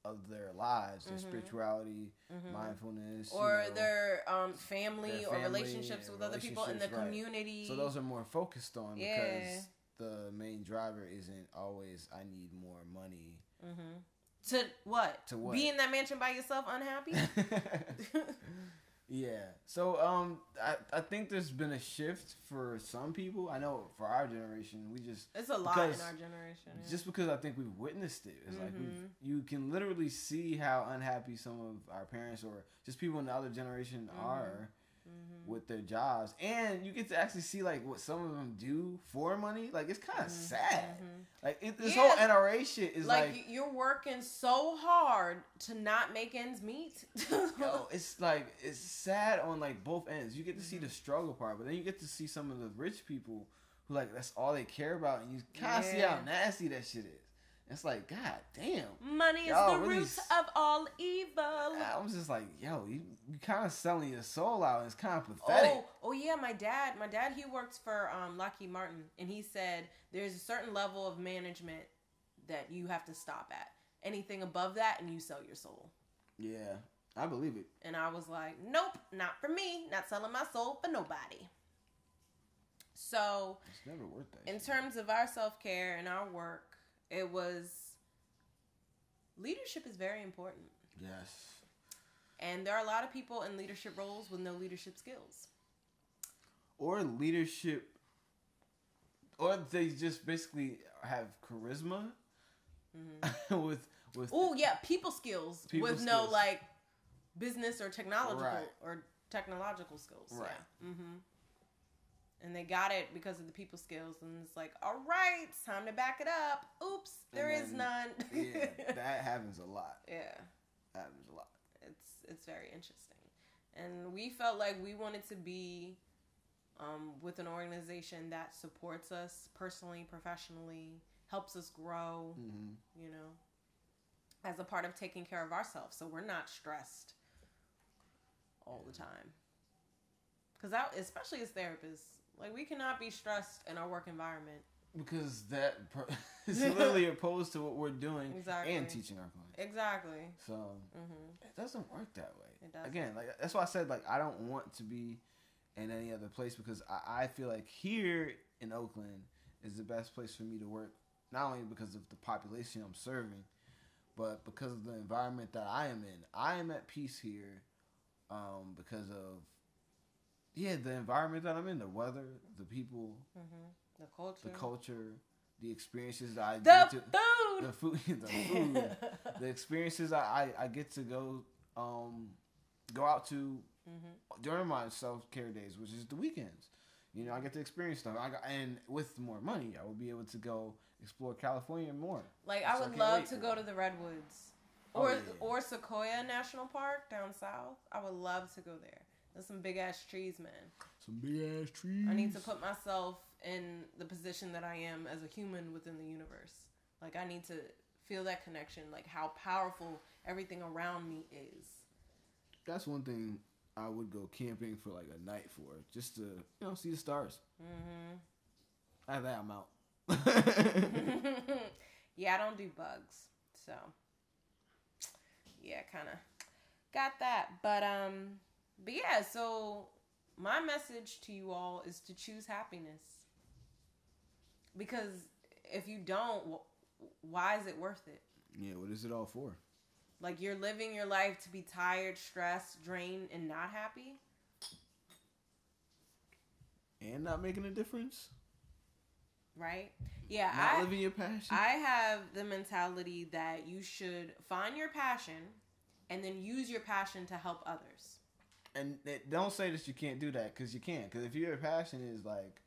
of their lives, their Mhm. spirituality, Mhm. mindfulness, you Or know. their um, family Their or relationships with other people in the right. community. So those are more focused on Yeah. because the main driver isn't always I need more money. hmm To what? To what? Be in that mansion by yourself, unhappy. yeah. So um I, I think there's been a shift for some people. I know for our generation we just it's a lot in our generation. yeah. just because I think we've witnessed it. It's like Mhm. we've, you can literally see how unhappy some of our parents or just people in the other generation Mhm. are Mhm. with their jobs, and you get to actually see like what some of them do for money. Like it's kind of Mhm. sad. Mhm. Like it, this Yeah. whole NRA shit is like, like, you're working so hard to not make ends meet. yo, it's like it's sad on like both ends. You get to see Mm-hmm. the struggle part, but then you get to see some of the rich people who like that's all they care about, and you kind of see how nasty that shit is. It's like, god damn. Money is the really root s- of all evil. I was just like, yo, you, you kind of selling your soul out. It's kind of pathetic. Oh, oh yeah, my dad. My dad, he works for um, Lockheed Martin, and he said there's a certain level of management that you have to stop at. Anything above that, and you sell your soul. Yeah, I believe it. And I was like, nope, not for me. Not selling my soul for nobody. So, It's never worth that. in shit. terms of our self care and our work, it was leadership is very important. yes. And there are a lot of people in leadership roles with no leadership skills. Or leadership, or they just basically have charisma with with. Oh yeah, people skills People with no like business or technological Right. or technological skills. Right. Yeah. Mm-hmm. And they got it because of the people skills, and it's like, all right, it's time to back it up. Oops, there And is none. yeah, that happens a lot. yeah. That happens a lot. it's it's very interesting and we felt like we wanted to be um, with an organization that supports us personally professionally helps us grow hmm you know as a part of taking care of ourselves so we're not stressed all the time because especially as therapists like we cannot be stressed in our work environment Because that is literally opposed to what we're doing Exactly. and teaching our clients. exactly So hmm it doesn't work that way. It doesn't. Again, like that's why I said like I don't want to be in any other place because I, I feel like here in Oakland is the best place for me to work. Not only because of the population I'm serving, but because of the environment that I am in. I am at peace here um, because of yeah the environment that I'm in, the weather, the people, hmm the culture the culture, the experiences that I the get to, food the food, the food, the experiences I, I, I get to go um go out to hmm during my self care days, which is the weekends. You know, I get to experience stuff. I got, and with more money, I will be able to go explore California more. Like I I would can't love to go to the redwoods, Oh, or yeah. or Sequoia National Park down south. I would love to go there. There's some big ass trees, man. Some big ass trees. I need to put myself in the position that I am as a human within the universe. Like I need to feel that connection, like how powerful everything around me is. That's one thing I would go camping for like a night for, just to you know see the stars. Mm-hmm. After that, I'm out. yeah, I don't do bugs, so yeah, kind of got that. But um, but yeah, so my message to you all is to choose happiness because if you don't, why is it worth it? yeah, what is it all for? Like you're living your life to be tired, stressed, drained, and not happy. And not making a difference. right? Yeah, Not I living your passion. I have the mentality that you should find your passion and then use your passion to help others. And it, don't say that you can't do that because you can. Because if your passion is like,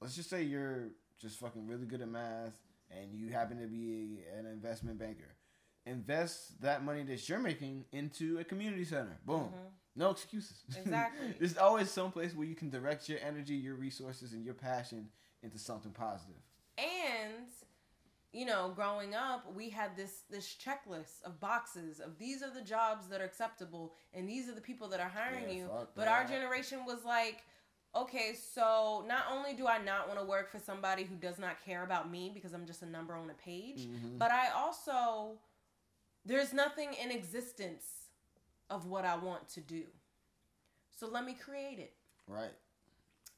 let's just say you're just fucking really good at math and you happen to be an investment banker, invest that money that you're making into a community center. Boom. Mm-hmm. No excuses. Exactly. There's always some place where you can direct your energy, your resources, and your passion into something positive. You know, growing up, we had this this checklist of boxes of these are the jobs that are acceptable and these are the people that are hiring Yeah, you. But our generation was like, okay, so not only do I not want to work for somebody who does not care about me because I'm just a number on a page, Mhm. but I also there's nothing in existence of what I want to do. So let me create it. Right.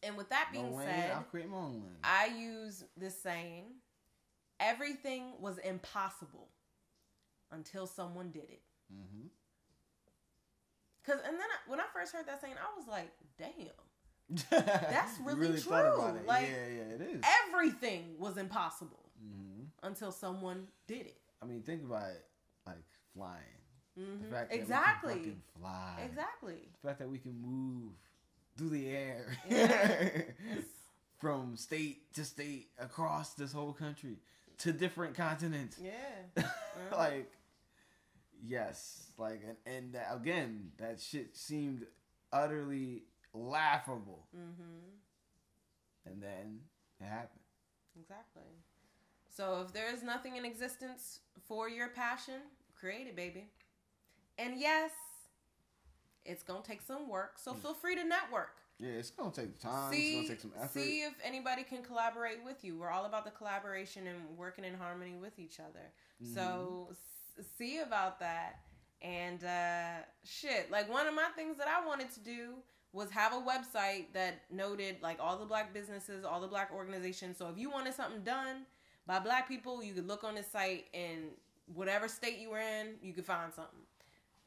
And with that No being said, create my own. I use this saying everything was impossible until someone did it. mm-hmm. Cause and then I, when I first heard that saying, I was like, "Damn, That's really thought true. Like, yeah, yeah, it is. everything was impossible hmm until someone did it." I mean, think about it, like flying. Mhm. The fact that Exactly. we can fly. Exactly. The fact that we can move through the air Yeah. from state to state across this whole country to different continents. Yeah. like, yes, like, and, and that, again, that shit seemed utterly laughable, Mm-hmm. and then it happened. Exactly. So if there is nothing in existence for your passion, create it, baby. And yes, it's gonna take some work. So feel free to network. Yeah, it's gonna take time. see, it's gonna take some effort. see if anybody can collaborate with you. We're all about the collaboration and working in harmony with each other. So s- see about that. And uh, shit, like one of my things that I wanted to do was have a website that noted like all the black businesses, all the black organizations. So if you wanted something done by black people, you could look on this site and whatever state you were in, you could find something.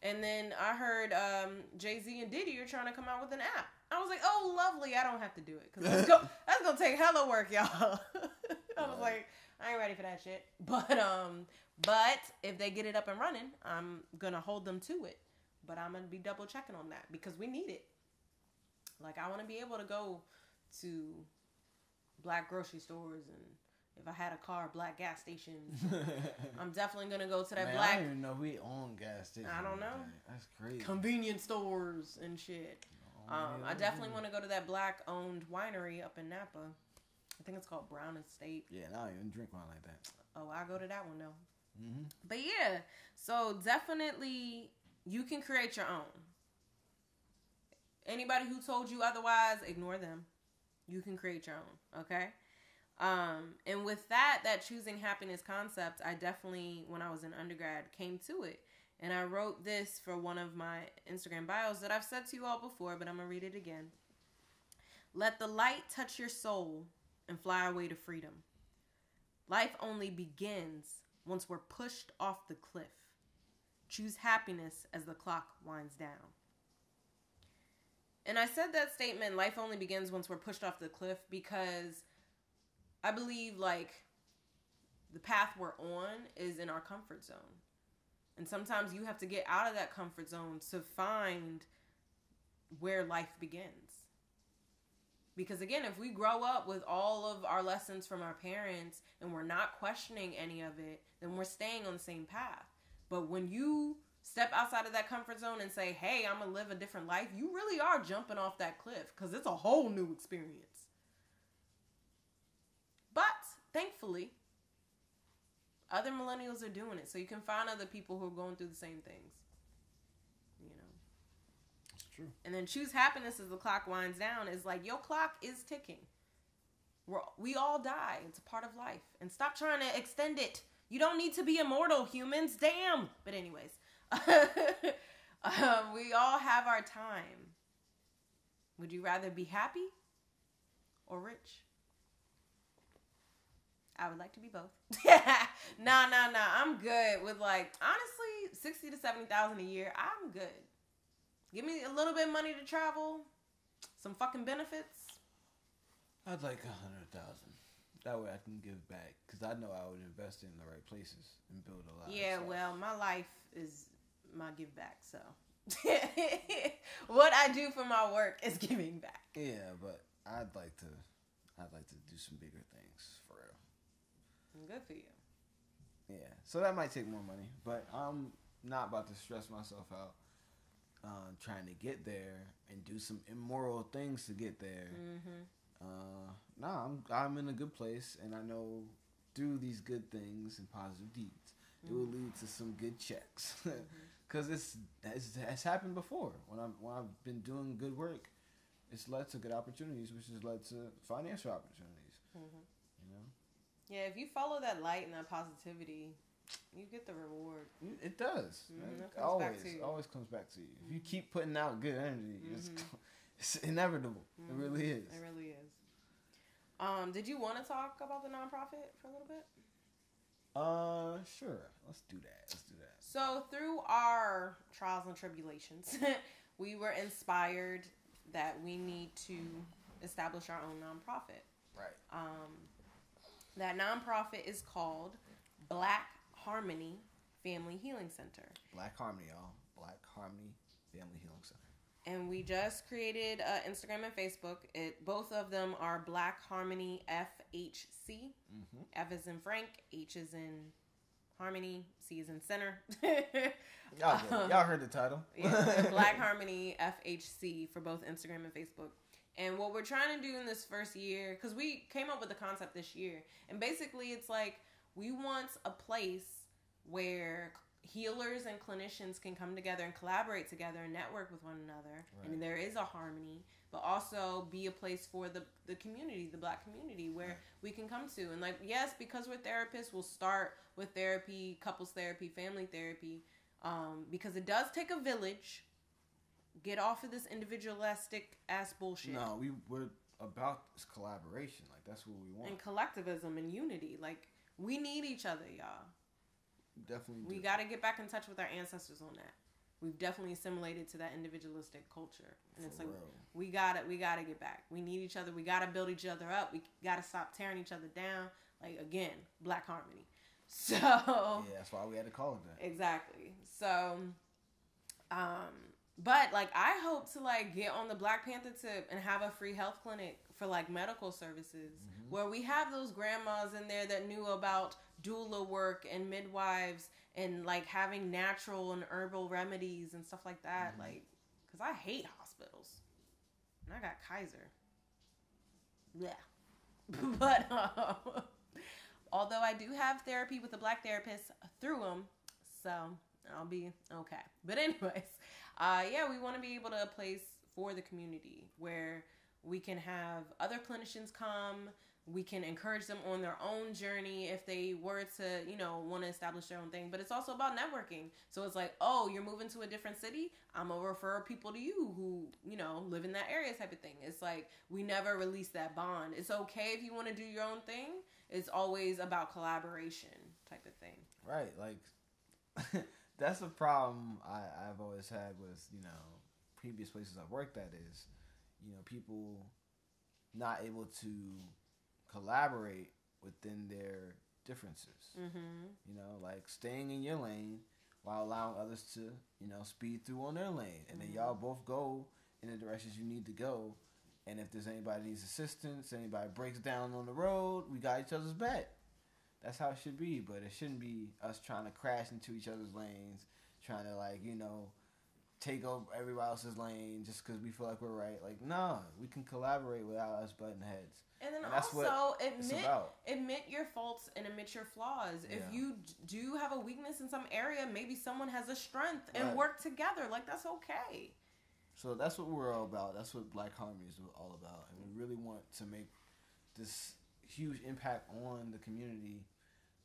And then I heard um, Jay Z and Diddy are trying to come out with an app. I was like, oh, lovely. I don't have to do it because that's, go- that's gonna take hella work, y'all. I was like, I ain't ready for that shit. But um, but if they get it up and running, I'm gonna hold them to it. But I'm gonna be double checking on that because we need it. Like I want to be able to go to black grocery stores and if I had a car, black gas stations. I'm definitely gonna go to that Man, I black don't even know we own gas stations. I don't know. That's crazy. convenience stores and shit. Um, I definitely want to go to that black owned winery up in Napa. I think it's called Brown Estate. Yeah, and I don't even drink wine like that. Oh, I go to that one though. Mm-hmm. But yeah, so definitely you can create your own. Anybody who told you otherwise, ignore them. You can create your own, okay? Um, and with that, that choosing happiness concept, I definitely, when I was in undergrad, came to it. And I wrote this for one of my Instagram bios that I've said to you all before, but I'm gonna read it again. Let the light touch your soul and fly away to freedom. Life only begins once we're pushed off the cliff. Choose happiness as the clock winds down. And I said that statement, life only begins once we're pushed off the cliff, because I believe like the path we're on is in our comfort zone. And sometimes you have to get out of that comfort zone to find where life begins. Because again, if we grow up with all of our lessons from our parents and we're not questioning any of it, then we're staying on the same path. But when you step outside of that comfort zone and say, hey, I'm going to live a different life, you really are jumping off that cliff because it's a whole new experience. But thankfully, other millennials are doing it, so you can find other people who are going through the same things. You know. It's true. And then choose happiness as the clock winds down is like your clock is ticking. We're, we all die. It's a part of life. And stop trying to extend it. You don't need to be immortal, humans. Damn. But anyways, um, we all have our time. Would you rather be happy or rich? I would like to be both. nah, nah, nah. I'm good with like honestly sixty to seventy thousand a year. I'm good. Give me a little bit of money to travel, some fucking benefits. I'd like a hundred thousand. That way I can give back because I know I would invest in the right places and build a lot. Yeah, well, my life is my give back. So what I do for my work is giving back. yeah, but I'd like to. I'd like to do some bigger things. Good for you. Yeah, so that might take more money, but I'm not about to stress myself out uh, trying to get there and do some immoral things to get there. Mm-hmm. Uh, nah, I'm I'm in a good place, and I know through these good things and positive deeds, it will lead to some good checks. Because it's, it's it's happened before when I'm when I've been doing good work, it's led to good opportunities, which has led to financial opportunities. Mm-hmm. Yeah, if you follow that light and that positivity, you get the reward. it does. Mhm, it It comes back always always comes back to you. If you keep putting out good energy, it's Mhm. it's inevitable. Mhm. It really is. It really is. Um, did you want to talk about the nonprofit for a little bit? Uh, sure. Let's do that. Let's do that. So through our trials and tribulations, we were inspired that we need to establish our own nonprofit. Right. Um, that nonprofit is called Black Harmony Family Healing Center. Black Harmony, y'all. Black Harmony Family Healing Center. and we just created uh, Instagram and Facebook. It both of them are Black Harmony FHC. Mm-hmm. F is in Frank, H is in Harmony, C is in Center. Y'all, it. y'all heard the title. yeah, Black Harmony FHC for both Instagram and Facebook. And what we're trying to do in this first year, because we came up with the concept this year, and basically it's like we want a place where healers and clinicians can come together and collaborate together and network with one another, Right. and there is a harmony, but also be a place for the the community, the Black community, where Right. we can come to. And like, yes, because we're therapists, we'll start with therapy, couples therapy, family therapy, um, because it does take a village. Get off of this individualistic ass bullshit. No, we we're about this collaboration. Like that's what we want. And collectivism and unity. Like we need each other, y'all. Definitely. We got to get back in touch with our ancestors on that. We've definitely assimilated to that individualistic culture, and it's like real. we got to we got to get back. We need each other. We got to build each other up. We got to stop tearing each other down. Like again, black harmony. So Yeah, that's why we had to call it that. Exactly. So, um, but like I hope to like get on the Black Panther tip and have a free health clinic for like medical services Mhm. where we have those grandmas in there that knew about doula work and midwives and like having natural and herbal remedies and stuff like that. Mhm. Like, cause I hate hospitals and I got Kaiser. Yeah. but um, although I do have therapy with a black therapist through them, so I'll be okay. But anyways, uh, yeah, we want to be able to a place for the community where we can have other clinicians come. We can encourage them on their own journey if they were to, you know, want to establish their own thing. But it's also about networking. So it's like, oh, you're moving to a different city. I'm gonna refer people to you who, you know, live in that area type of thing. It's like we never release that bond. It's okay if you want to do your own thing. It's always about collaboration type of thing. Right. Like that's a problem I, I've always had with, you know, previous places I've worked at is, you know, people not able to collaborate within their differences. Mm-hmm. You know, like staying in your lane while allowing others to, you know, speed through on their lane. And then Mhm. y'all both go in the directions you need to go. And if there's anybody needs assistance, anybody breaks down on the road, we got each other's back. That's how it should be, but it shouldn't be us trying to crash into each other's lanes, trying to like, you know, take over everybody else's lane just because we feel like we're right. Like, no, we can collaborate without us butting heads. And then And also admit admit your faults and admit your flaws. If you do have a weakness in some area, maybe someone has a strength and Right. work together. Like that's okay. So that's what we're all about. That's what Black Harmony is all about. And we really want to make this huge impact on the community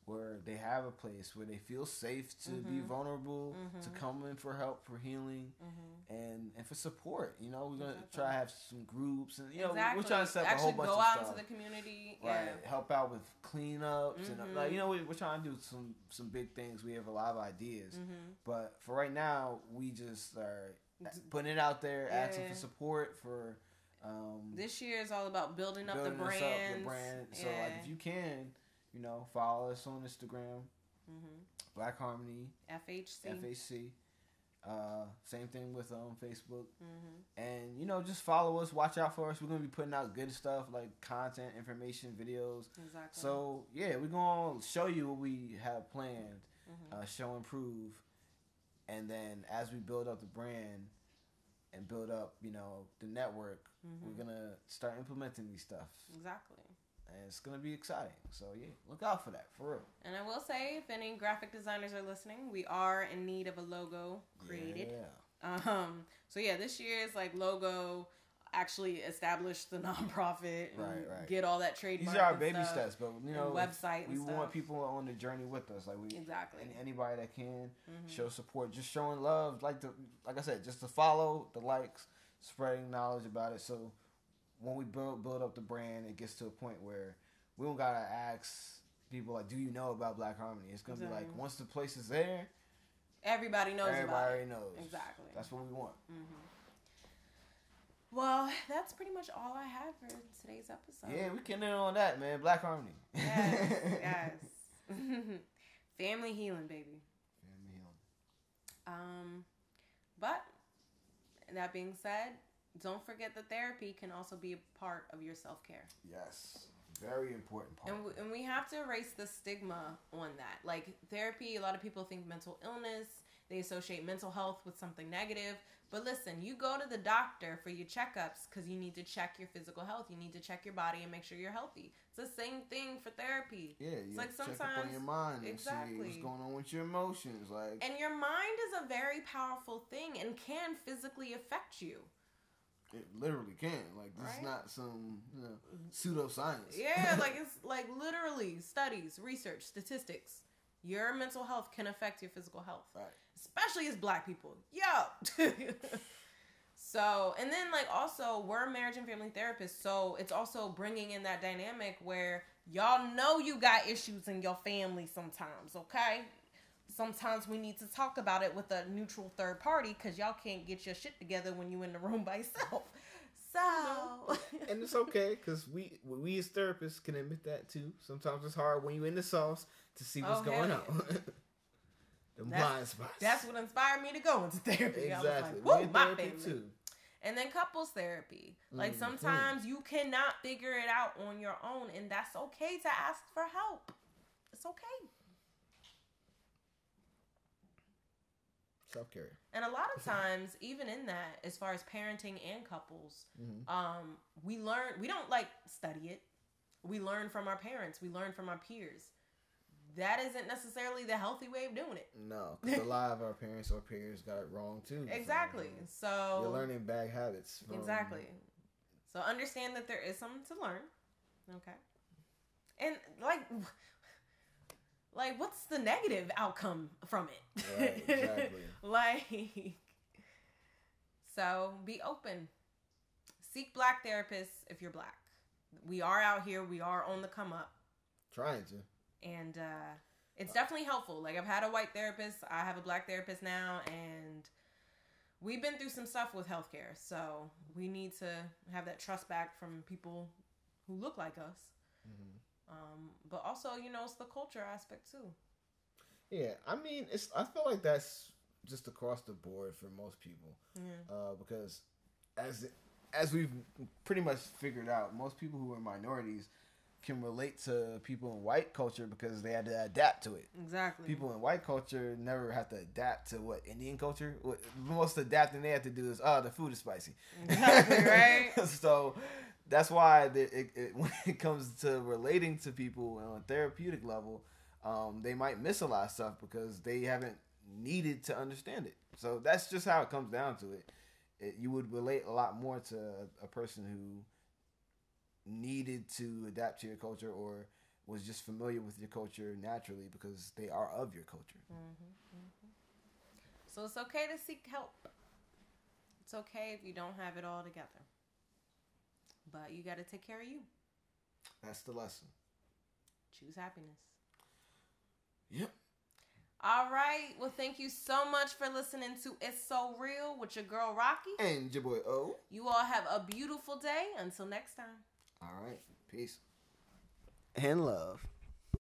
where they have a place where they feel safe to be Mhm. vulnerable, to Mhm. come in for help, for healing, Mm-hmm. and and for support. You know, we're gonna Exactly. try to have some groups, and you know, exactly. we're trying to set up a whole bunch of stuff. go out the community. Right, Yeah. help out with cleanups and like you know we, we're trying to do some some big things. We have a lot of ideas, Mm-hmm. but for right now, we just are putting it out there, asking for support for um, This year is all about building up the brand. the brand. So yeah. like if you can, you know, follow us on Instagram, mm-hmm. Black Harmony FHC. FHC. Uh, same thing with um Facebook, Mm-hmm. and you know just follow us. Watch out for us. We're gonna be putting out good stuff like content, information, videos. Exactly. So yeah, we're gonna show you what we have planned, Mhm. uh, show and prove, and then as we build up the brand and build up, you know, the network, we're gonna start implementing these stuff, exactly. And it's gonna be exciting. So yeah, look out for that for real. And I will say, if any graphic designers are listening, we are in need of a logo created. Yeah, Um, so yeah, this year's like logo actually establish the nonprofit Right, right. get all that trademark. these are our baby stuff, steps, but you know, website we want people on the journey with us. Like we, Exactly. any, anybody that can Mhm. show support, just showing love, like the like I said, just to follow the likes, spreading knowledge about it. So when we build build up the brand, it gets to a point where we don't gotta ask people like, "Do you know about Black Harmony?" It's gonna be like once the place is there, Everybody knows everybody about already it. knows. Exactly. That's what we want. Well, that's pretty much all I have for today's episode. Yeah, we can end on that, man. Black Harmony. Yes. yes. Family healing, baby. Family healing. Um, but that being said, don't forget that therapy can also be a part of your self care. Yes, very important part. And we, and we have to erase the stigma on that. Like therapy, a lot of people think mental illness, they associate mental health with something negative. But listen, you go to the doctor for your checkups because you need to check your physical health. You need to check your body and make sure you're healthy. It's the same thing for therapy. yeah, you like have to check up sometimes- on your mind and see exactly. what's going on with your emotions. Like, And your mind is a very powerful thing and can physically affect you. It literally can. Like this Right? is not some you know, pseudoscience. Yeah, like it's like literally studies, research, statistics. Your mental health can affect your physical health. Right. especially as black people. Yo. so, and then like also we're marriage and family therapists, so it's also bringing in that dynamic where y'all know you got issues in your family sometimes, okay? Sometimes we need to talk about it with a neutral third party because y'all can't get your shit together when you in the room by yourself. So, and it's okay because we we as therapists can admit that too. Sometimes it's hard when you in the sauce to see what's Oh, going on. the That's- blind spots. that's what inspired me to go into therapy. Exactly. like, woo, my family. too. And then couples therapy. Like Mhm. sometimes you cannot figure it out on your own, and that's okay to ask for help. It's okay. Self care. And a lot of times, even in that, as far as parenting and couples, Mhm. um, we learn. We don't like study it. We learn from our parents. We learn from our peers. That isn't necessarily the healthy way of doing it. No, because a lot of our parents or peers got it wrong too. Exactly. you So You're learning bad habits. From, Exactly. So understand that there is something to learn. Okay. And like like what's the negative outcome from it? Right, exactly. like so be open. Seek black therapists if you're black. We are out here, we are on the come up Trying to. and uh it's definitely helpful. Like I've had a white therapist, I have a black therapist now and we've been through some stuff with healthcare. So we need to have that trust back from people who look like us. Mhm. Um, but also, you know, it's the culture aspect too. Yeah, I mean, it's. I feel like that's just across the board for most people, Yeah. uh, because as as we've pretty much figured out, most people who are minorities can relate to people in white culture because they had to adapt to it. Exactly. People in white culture never have to adapt to what Indian culture. What the most adapting they have to do is, oh, the food is spicy. Exactly, right? so that's why it, it, when it comes to relating to people on a therapeutic level, um, they might miss a lot of stuff because they haven't needed to understand it. So that's just how it comes down to it. it you would relate a lot more to a, a person who needed to adapt to your culture or was just familiar with your culture naturally because they are of your culture. So it's okay to seek help. It's okay if you don't have it all together. But you got to take care of you. That's the lesson. Choose happiness. Yep. All right. Well, thank you so much for listening to It's So Real with your girl Rocky. And your boy O. You all have a beautiful day. Until next time. All right. Peace. And love.